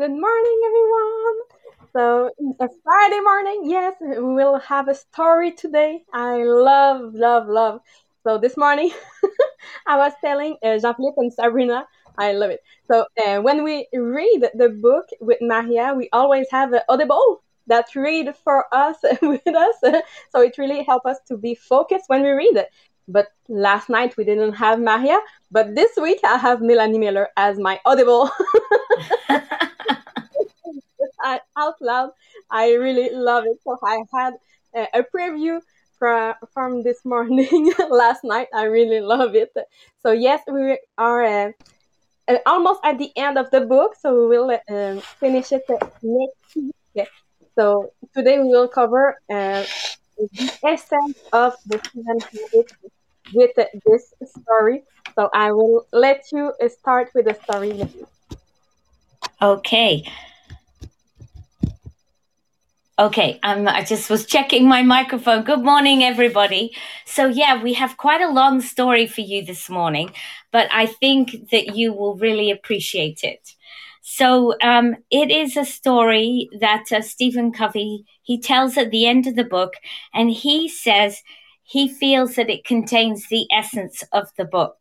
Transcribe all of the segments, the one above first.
Good morning, everyone. So, it's a Friday morning, yes, we will have a story today. I love, love, love. So, this morning, I was telling uh, Jean Philippe and Sabrina, I love it. So, uh, when we read the book with Maria, we always have an audible that read for us with us. so, it really helps us to be focused when we read it. But last night we didn't have Maria, but this week I have Melanie Miller as my audible. out loud. I really love it. So I had a, a preview from from this morning last night. I really love it. So yes, we are uh, uh, almost at the end of the book. So we will uh, finish it next week. So today we will cover uh, the essence of the human with this story. So I will let you start with the story. Okay. Okay, um, I just was checking my microphone. Good morning, everybody. So, yeah, we have quite a long story for you this morning, but I think that you will really appreciate it. So, um, it is a story that uh, Stephen Covey he tells at the end of the book, and he says he feels that it contains the essence of the book.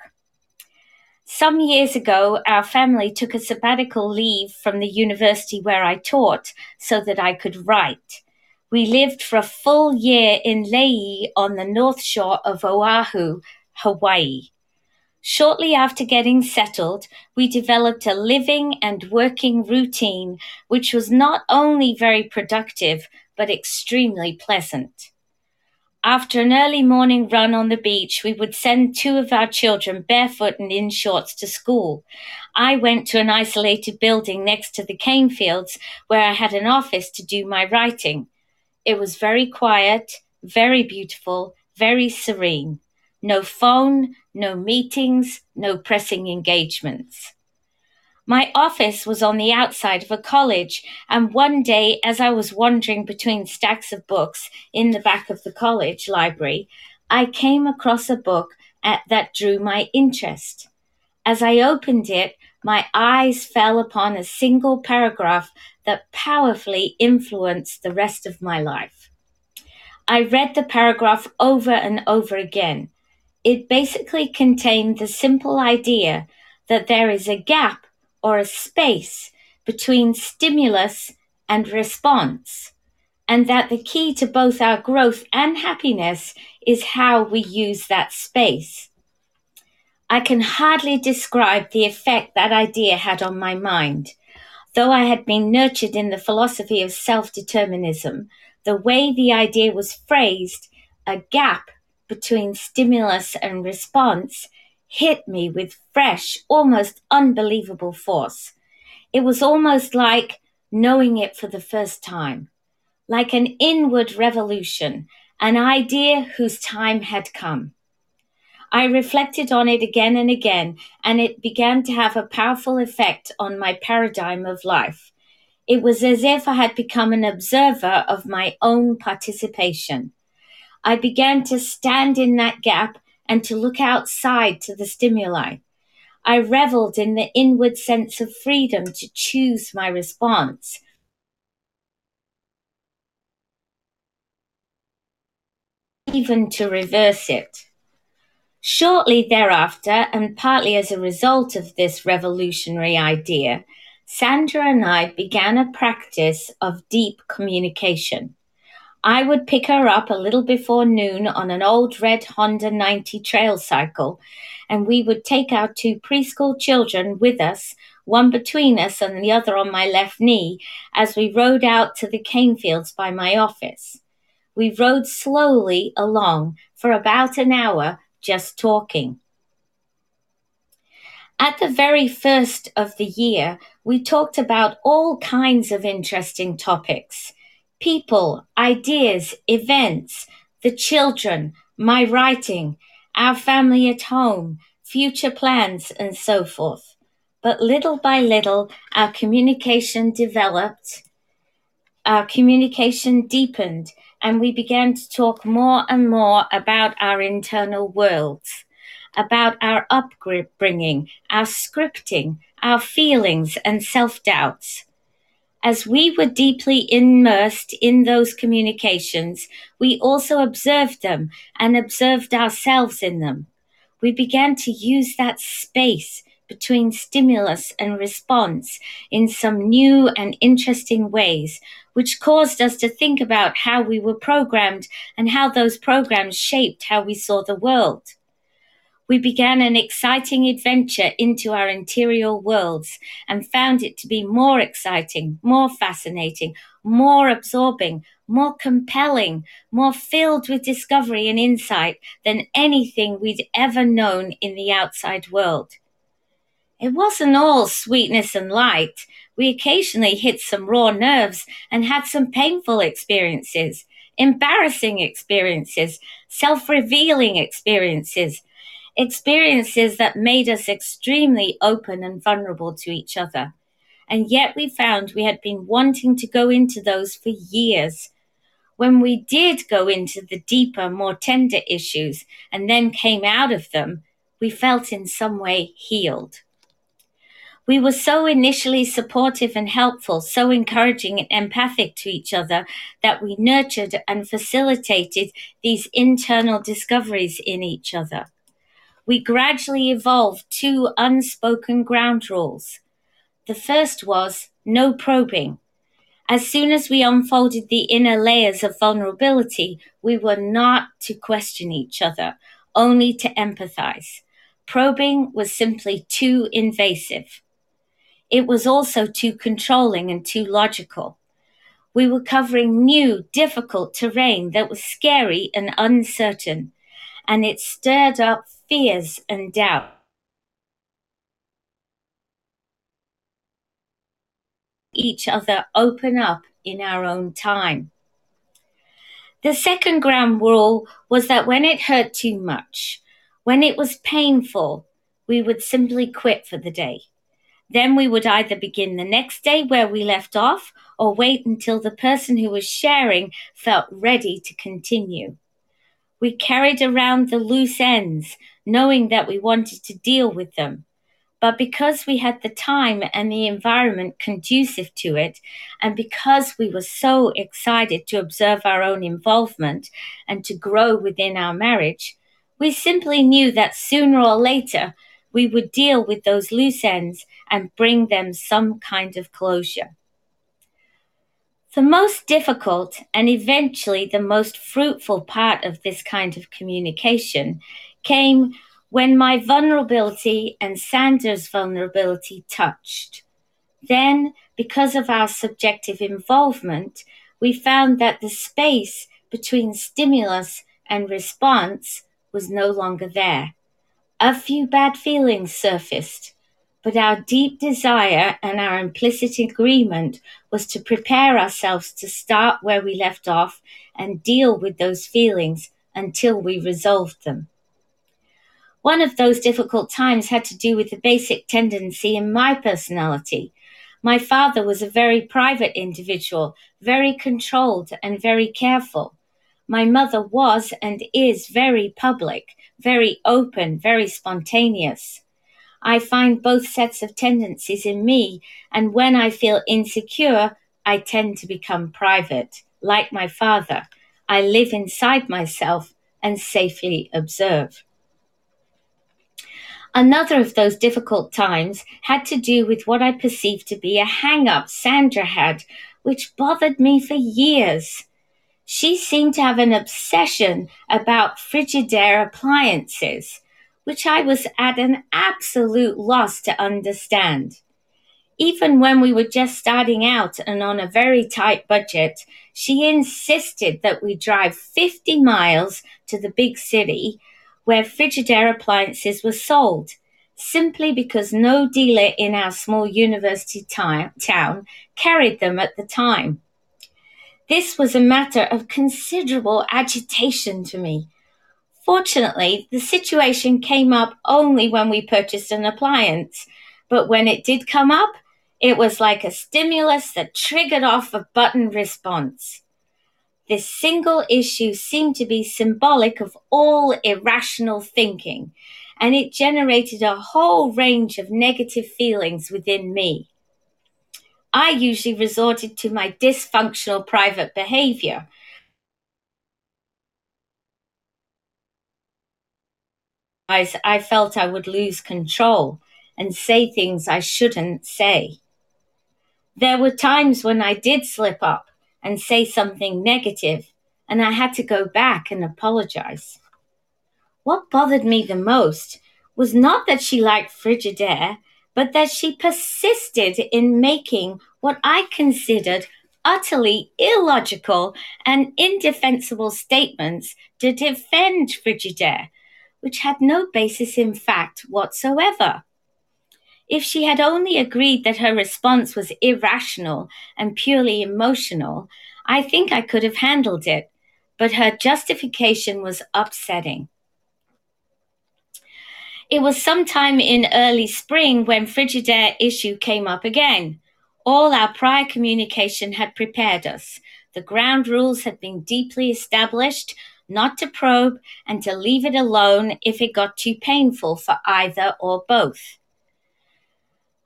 Some years ago, our family took a sabbatical leave from the university where I taught so that I could write. We lived for a full year in Laie on the north shore of Oahu, Hawaii. Shortly after getting settled, we developed a living and working routine which was not only very productive, but extremely pleasant. After an early morning run on the beach, we would send two of our children barefoot and in shorts to school. I went to an isolated building next to the cane fields where I had an office to do my writing. It was very quiet, very beautiful, very serene. No phone, no meetings, no pressing engagements. My office was on the outside of a college, and one day, as I was wandering between stacks of books in the back of the college library, I came across a book at, that drew my interest. As I opened it, my eyes fell upon a single paragraph that powerfully influenced the rest of my life. I read the paragraph over and over again. It basically contained the simple idea that there is a gap or a space between stimulus and response, and that the key to both our growth and happiness is how we use that space. I can hardly describe the effect that idea had on my mind. Though I had been nurtured in the philosophy of self determinism, the way the idea was phrased, a gap between stimulus and response, hit me with fresh, almost unbelievable force. It was almost like knowing it for the first time, like an inward revolution, an idea whose time had come. I reflected on it again and again, and it began to have a powerful effect on my paradigm of life. It was as if I had become an observer of my own participation. I began to stand in that gap and to look outside to the stimuli. I reveled in the inward sense of freedom to choose my response. Even to reverse it. Shortly thereafter, and partly as a result of this revolutionary idea, Sandra and I began a practice of deep communication. I would pick her up a little before noon on an old red Honda 90 trail cycle, and we would take our two preschool children with us, one between us and the other on my left knee, as we rode out to the cane fields by my office. We rode slowly along for about an hour, just talking. At the very first of the year, we talked about all kinds of interesting topics people, ideas, events, the children, my writing, our family at home, future plans, and so forth. But little by little, our communication developed, our communication deepened, and we began to talk more and more about our internal worlds, about our upbringing, our scripting, our feelings, and self doubts. As we were deeply immersed in those communications, we also observed them and observed ourselves in them. We began to use that space between stimulus and response in some new and interesting ways, which caused us to think about how we were programmed and how those programs shaped how we saw the world we began an exciting adventure into our interior worlds and found it to be more exciting, more fascinating, more absorbing, more compelling, more filled with discovery and insight than anything we'd ever known in the outside world. It wasn't all sweetness and light. We occasionally hit some raw nerves and had some painful experiences, embarrassing experiences, self revealing experiences, experiences that made us extremely open and vulnerable to each other. And yet we found we had been wanting to go into those for years. When we did go into the deeper, more tender issues and then came out of them, we felt in some way healed. We were so initially supportive and helpful, so encouraging and empathic to each other that we nurtured and facilitated these internal discoveries in each other we gradually evolved two unspoken ground rules. The first was no probing. As soon as we unfolded the inner layers of vulnerability, we were not to question each other, only to empathize. Probing was simply too invasive. It was also too controlling and too logical. We were covering new, difficult terrain that was scary and uncertain, and it stirred up fears and doubt. Each other open up in our own time. The second ground rule was that when it hurt too much, when it was painful, we would simply quit for the day. Then we would either begin the next day where we left off or wait until the person who was sharing felt ready to continue. We carried around the loose ends, knowing that we wanted to deal with them. But because we had the time and the environment conducive to it, and because we were so excited to observe our own involvement and to grow within our marriage, we simply knew that sooner or later we would deal with those loose ends and bring them some kind of closure. The most difficult and eventually the most fruitful part of this kind of communication came when my vulnerability and Sandra's vulnerability touched. Then, because of our subjective involvement, we found that the space between stimulus and response was no longer there. A few bad feelings surfaced, but our deep desire and our implicit agreement was to prepare ourselves to start where we left off and deal with those feelings until we resolved them. One of those difficult times had to do with the basic tendency in my personality. My father was a very private individual, very controlled and very careful. My mother was and is very public, very open, very spontaneous. I find both sets of tendencies in me, and when I feel insecure, I tend to become private. Like my father, I live inside myself and safely observe. Another of those difficult times had to do with what I perceived to be a hang up Sandra had, which bothered me for years. She seemed to have an obsession about Frigidaire appliances which I was at an absolute loss to understand. Even when we were just starting out and on a very tight budget, she insisted that we drive 50 miles to the big city where Frigidaire appliances were sold, simply because no dealer in our small university town carried them at the time. This was a matter of considerable agitation to me Fortunately, the situation came up only when we purchased an appliance, but when it did come up, it was like a stimulus that triggered off a button response. This single issue seemed to be symbolic of all irrational thinking, and it generated a whole range of negative feelings within me. I usually resorted to my dysfunctional private behavior. I felt I would lose control and say things I shouldn't say. There were times when I did slip up and say something negative, and I had to go back and apologize. What bothered me the most was not that she liked Frigidaire, but that she persisted in making what I considered utterly illogical and indefensible statements to defend Frigidaire, which had no basis in fact whatsoever. If she had only agreed that her response was irrational and purely emotional, I think I could have handled it, but her justification was upsetting. It was sometime in early spring when Frigidaire issue came up again. All our prior communication had prepared us. The ground rules had been deeply established, not to probe and to leave it alone if it got too painful for either or both.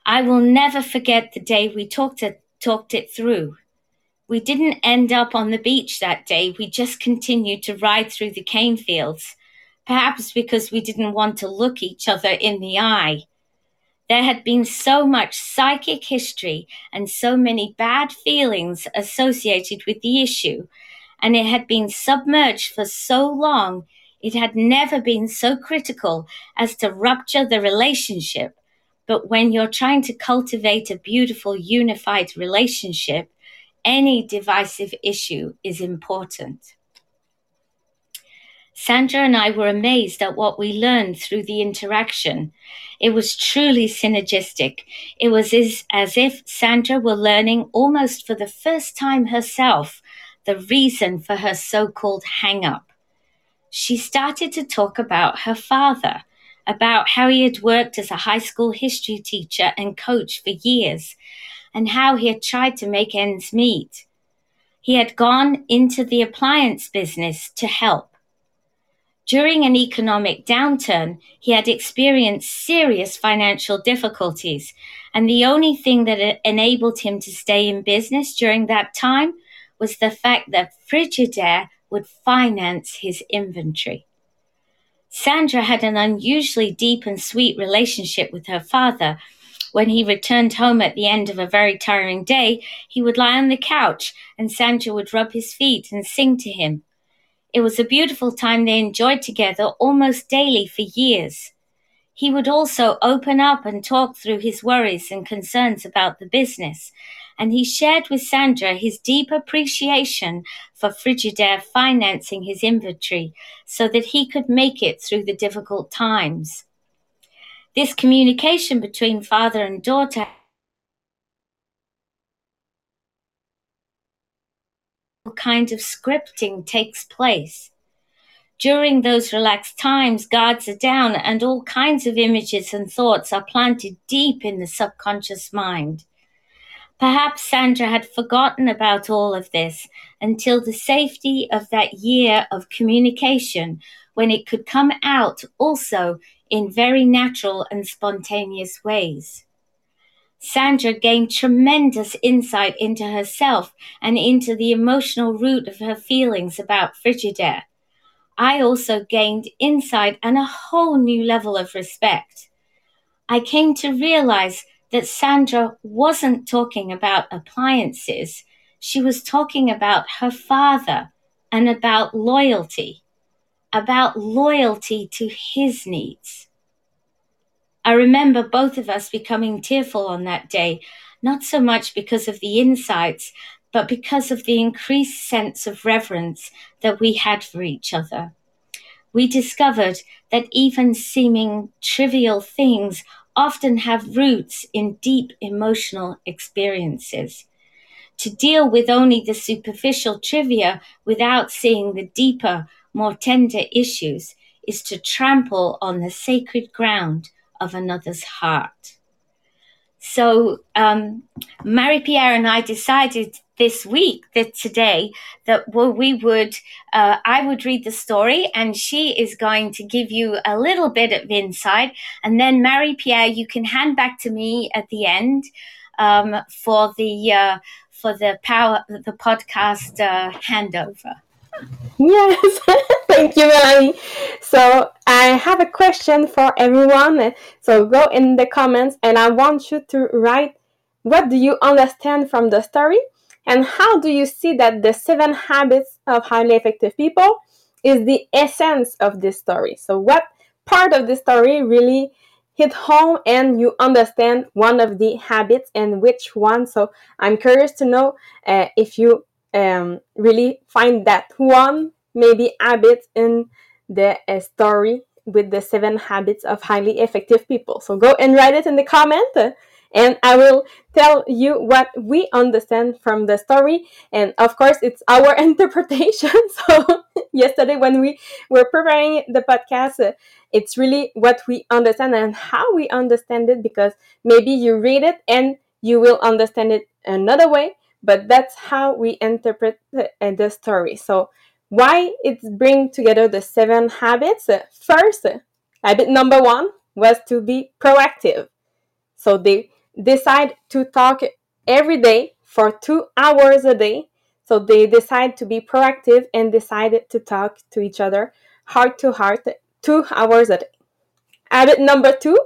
I will never forget the day we talked it, talked it through. We didn't end up on the beach that day. We just continued to ride through the cane fields, perhaps because we didn't want to look each other in the eye. There had been so much psychic history and so many bad feelings associated with the issue, and it had been submerged for so long, it had never been so critical as to rupture the relationship but when you're trying to cultivate a beautiful, unified relationship, any divisive issue is important. Sandra and I were amazed at what we learned through the interaction. It was truly synergistic. It was as, as if Sandra were learning almost for the first time herself the reason for her so called hang up. She started to talk about her father about how he had worked as a high school history teacher and coach for years and how he had tried to make ends meet. He had gone into the appliance business to help. During an economic downturn, he had experienced serious financial difficulties, and the only thing that enabled him to stay in business during that time was the fact that Frigidaire would finance his inventory. Sandra had an unusually deep and sweet relationship with her father. When he returned home at the end of a very tiring day, he would lie on the couch and Sandra would rub his feet and sing to him. It was a beautiful time they enjoyed together almost daily for years. He would also open up and talk through his worries and concerns about the business, and he shared with Sandra his deep appreciation for Frigidaire financing his inventory so that he could make it through the difficult times. This communication between father and daughter kind of scripting takes place. During those relaxed times, guards are down and all kinds of images and thoughts are planted deep in the subconscious mind. Perhaps Sandra had forgotten about all of this until the safety of that year of communication when it could come out also in very natural and spontaneous ways. Sandra gained tremendous insight into herself and into the emotional root of her feelings about Frigidaire. I also gained insight and a whole new level of respect. I came to realize that Sandra wasn't talking about appliances. She was talking about her father and about loyalty, about loyalty to his needs. I remember both of us becoming tearful on that day, not so much because of the insights, but because of the increased sense of reverence that we had for each other. We discovered that even seeming trivial things often have roots in deep emotional experiences. To deal with only the superficial trivia without seeing the deeper, more tender issues is to trample on the sacred ground of another's heart. So, um, Marie Pierre and I decided this week that today that we would uh, i would read the story and she is going to give you a little bit of insight and then marie pierre you can hand back to me at the end um, for the uh, for the power the podcast uh, handover. Yes, thank you, Melanie. So I have a question for everyone. So go in the comments, and I want you to write what do you understand from the story, and how do you see that the seven habits of highly effective people is the essence of this story. So what part of the story really hit home and you understand one of the habits and which one. So I'm curious to know uh, if you um, really find that one maybe habit in the uh, story with the seven habits of highly effective people. So go and write it in the comment. And I will tell you what we understand from the story. And of course, it's our interpretation. So, yesterday, when we were preparing the podcast, uh, it's really what we understand and how we understand it because maybe you read it and you will understand it another way, but that's how we interpret the, uh, the story. So, why it's bring together the seven habits? First, habit number one was to be proactive. So they decide to talk every day for two hours a day. So they decide to be proactive and decided to talk to each other heart to heart two hours a day. Habit number two,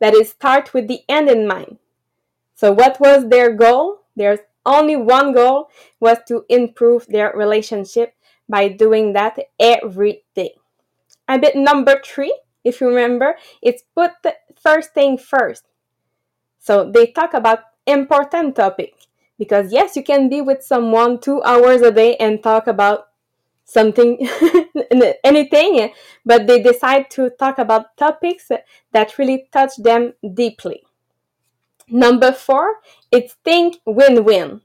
that is start with the end in mind. So what was their goal? There's only one goal was to improve their relationship by doing that every day. Habit number three, if you remember, it's put the first thing first. So they talk about important topic because yes, you can be with someone two hours a day and talk about something anything but they decide to talk about topics that really touch them deeply. Number four it's think win-win.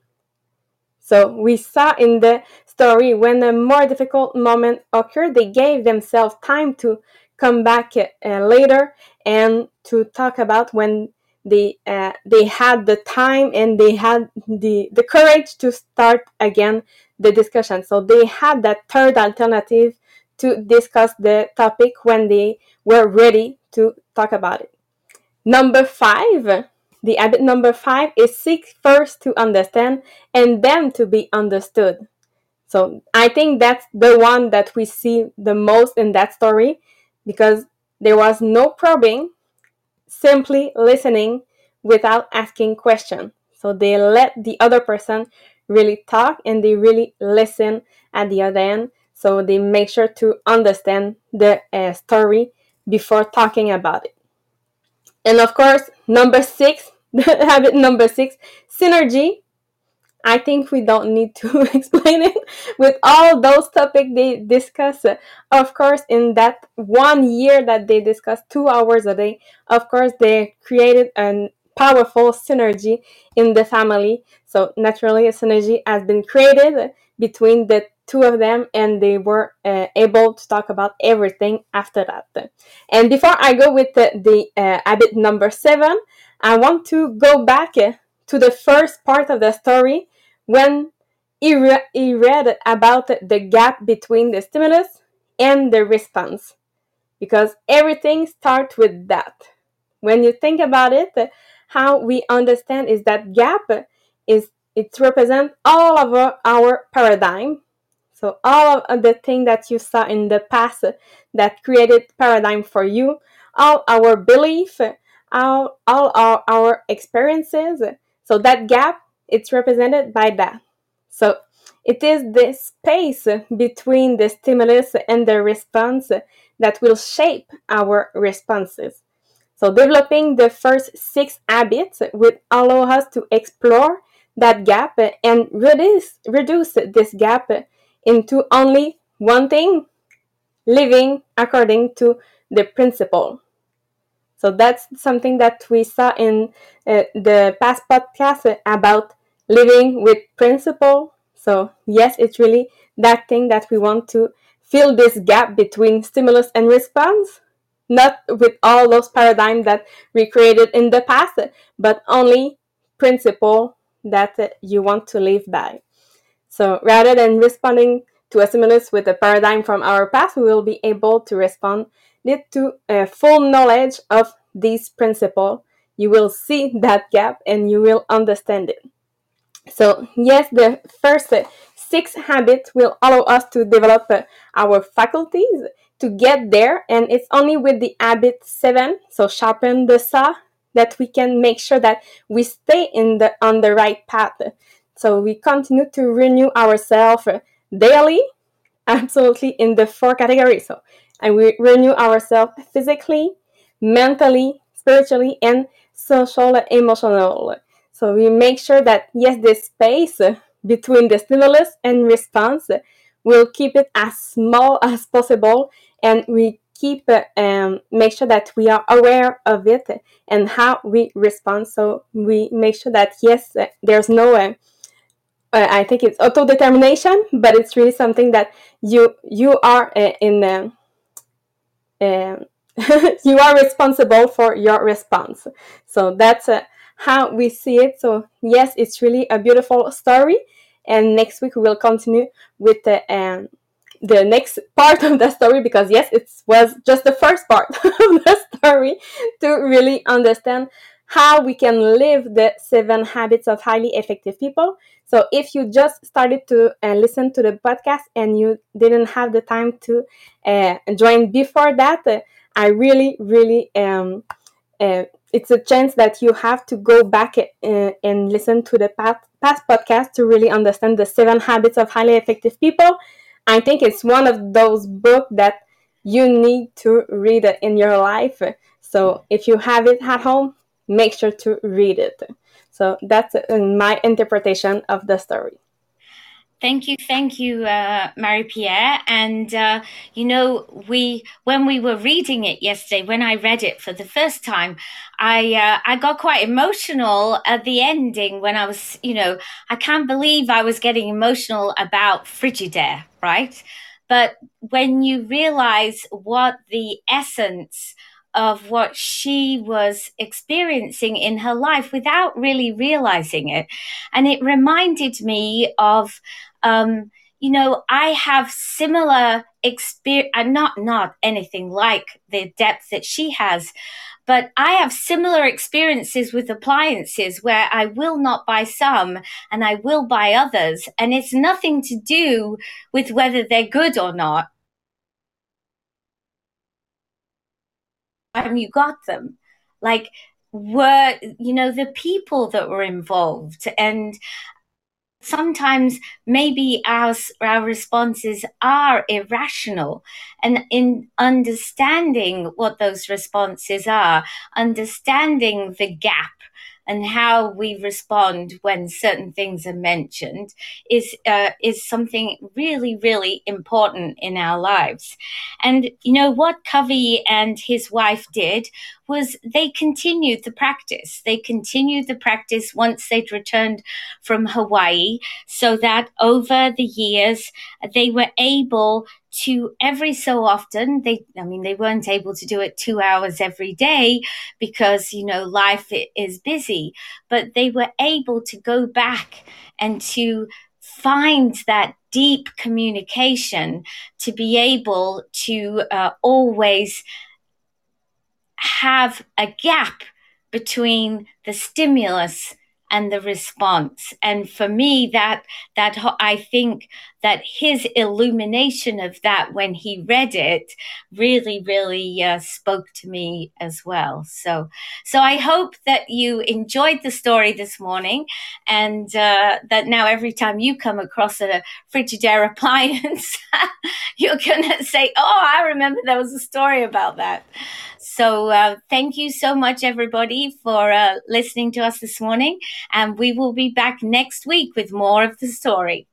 So we saw in the story when a more difficult moment occurred they gave themselves time to come back uh, later and to talk about when they uh, they had the time and they had the the courage to start again the discussion. So they had that third alternative to discuss the topic when they were ready to talk about it. Number five the habit number five is seek first to understand and then to be understood. So i think that's the one that we see the most in that story because there was no probing simply listening without asking questions. So they let the other person really talk and they really listen at the other end. So they make sure to understand the uh, story before talking about it. And of course, number six, habit number six, synergy I think we don't need to explain it with all those topics they discuss. Of course, in that one year that they discuss two hours a day, of course, they created a powerful synergy in the family. So naturally, a synergy has been created between the two of them and they were uh, able to talk about everything after that. And before I go with the, the uh, habit number seven, I want to go back to the first part of the story when he, re- he read about the gap between the stimulus and the response. Because everything starts with that. When you think about it, how we understand is that gap is it represents all of our, our paradigm. So all of the thing that you saw in the past that created paradigm for you, all our belief, all, all our, our experiences, so that gap, it's represented by that. So it is the space between the stimulus and the response that will shape our responses. So developing the first six habits will allow us to explore that gap and reduce, reduce this gap into only one thing, living according to the principle. So that's something that we saw in uh, the past podcast about living with principle. So yes, it's really that thing that we want to fill this gap between stimulus and response, not with all those paradigms that we created in the past, but only principle that you want to live by. So rather than responding to a stimulus with a paradigm from our past, we will be able to respond need to a full knowledge of this principle you will see that gap and you will understand it. So, yes, the first six habits will allow us to develop uh, our faculties to get there, and it's only with the habit seven, so sharpen the saw, that we can make sure that we stay in the on the right path. So we continue to renew ourselves daily, absolutely in the four categories. So and we renew ourselves physically, mentally, spiritually, and social emotional. So we make sure that yes, this space between the stimulus and response will keep it as small as possible, and we keep um, make sure that we are aware of it and how we respond. So we make sure that yes, there's no. Uh, uh, I think it's auto determination, but it's really something that you you are uh, in. Uh, you are responsible for your response. So that's uh, how we see it. So yes, it's really a beautiful story. And next week we will continue with the um, the next part of the story because yes, it was just the first part of the story to really understand how we can live the seven habits of highly effective people. So if you just started to uh, listen to the podcast and you didn't have the time to uh, join before that, uh, I really, really, um, uh, it's a chance that you have to go back uh, and listen to the past, past podcast to really understand the seven habits of highly effective people. I think it's one of those books that you need to read in your life. So if you have it at home, make sure to read it. So that's my interpretation of the story. Thank you, thank you, uh, Marie Pierre. And uh, you know, we when we were reading it yesterday, when I read it for the first time, I uh, I got quite emotional at the ending when I was, you know, I can't believe I was getting emotional about Frigidaire, right? But when you realize what the essence of what she was experiencing in her life without really realizing it. And it reminded me of, um, you know, I have similar experience, uh, not, not anything like the depth that she has, but I have similar experiences with appliances where I will not buy some and I will buy others. And it's nothing to do with whether they're good or not. Time you got them. Like were you know the people that were involved and sometimes maybe our our responses are irrational and in understanding what those responses are understanding the gap and how we respond when certain things are mentioned is uh, is something really really important in our lives. And you know what covey and his wife did was they continued the practice. They continued the practice once they'd returned from hawaii so that over the years they were able to every so often they i mean they weren't able to do it 2 hours every day because you know life is busy. But they were able to go back and to find that deep communication to be able to uh, always have a gap between the stimulus and the response. And for me that that i think that his illumination of that when he read it really really uh, spoke to me as well. So so i hope that you enjoyed the story this morning and uh, that now every time you come across a frigidaire appliance you're gonna say oh i remember there was a story about that. So uh, thank you so much, everybody, for uh, listening to us this morning. And we will be back next week with more of the story.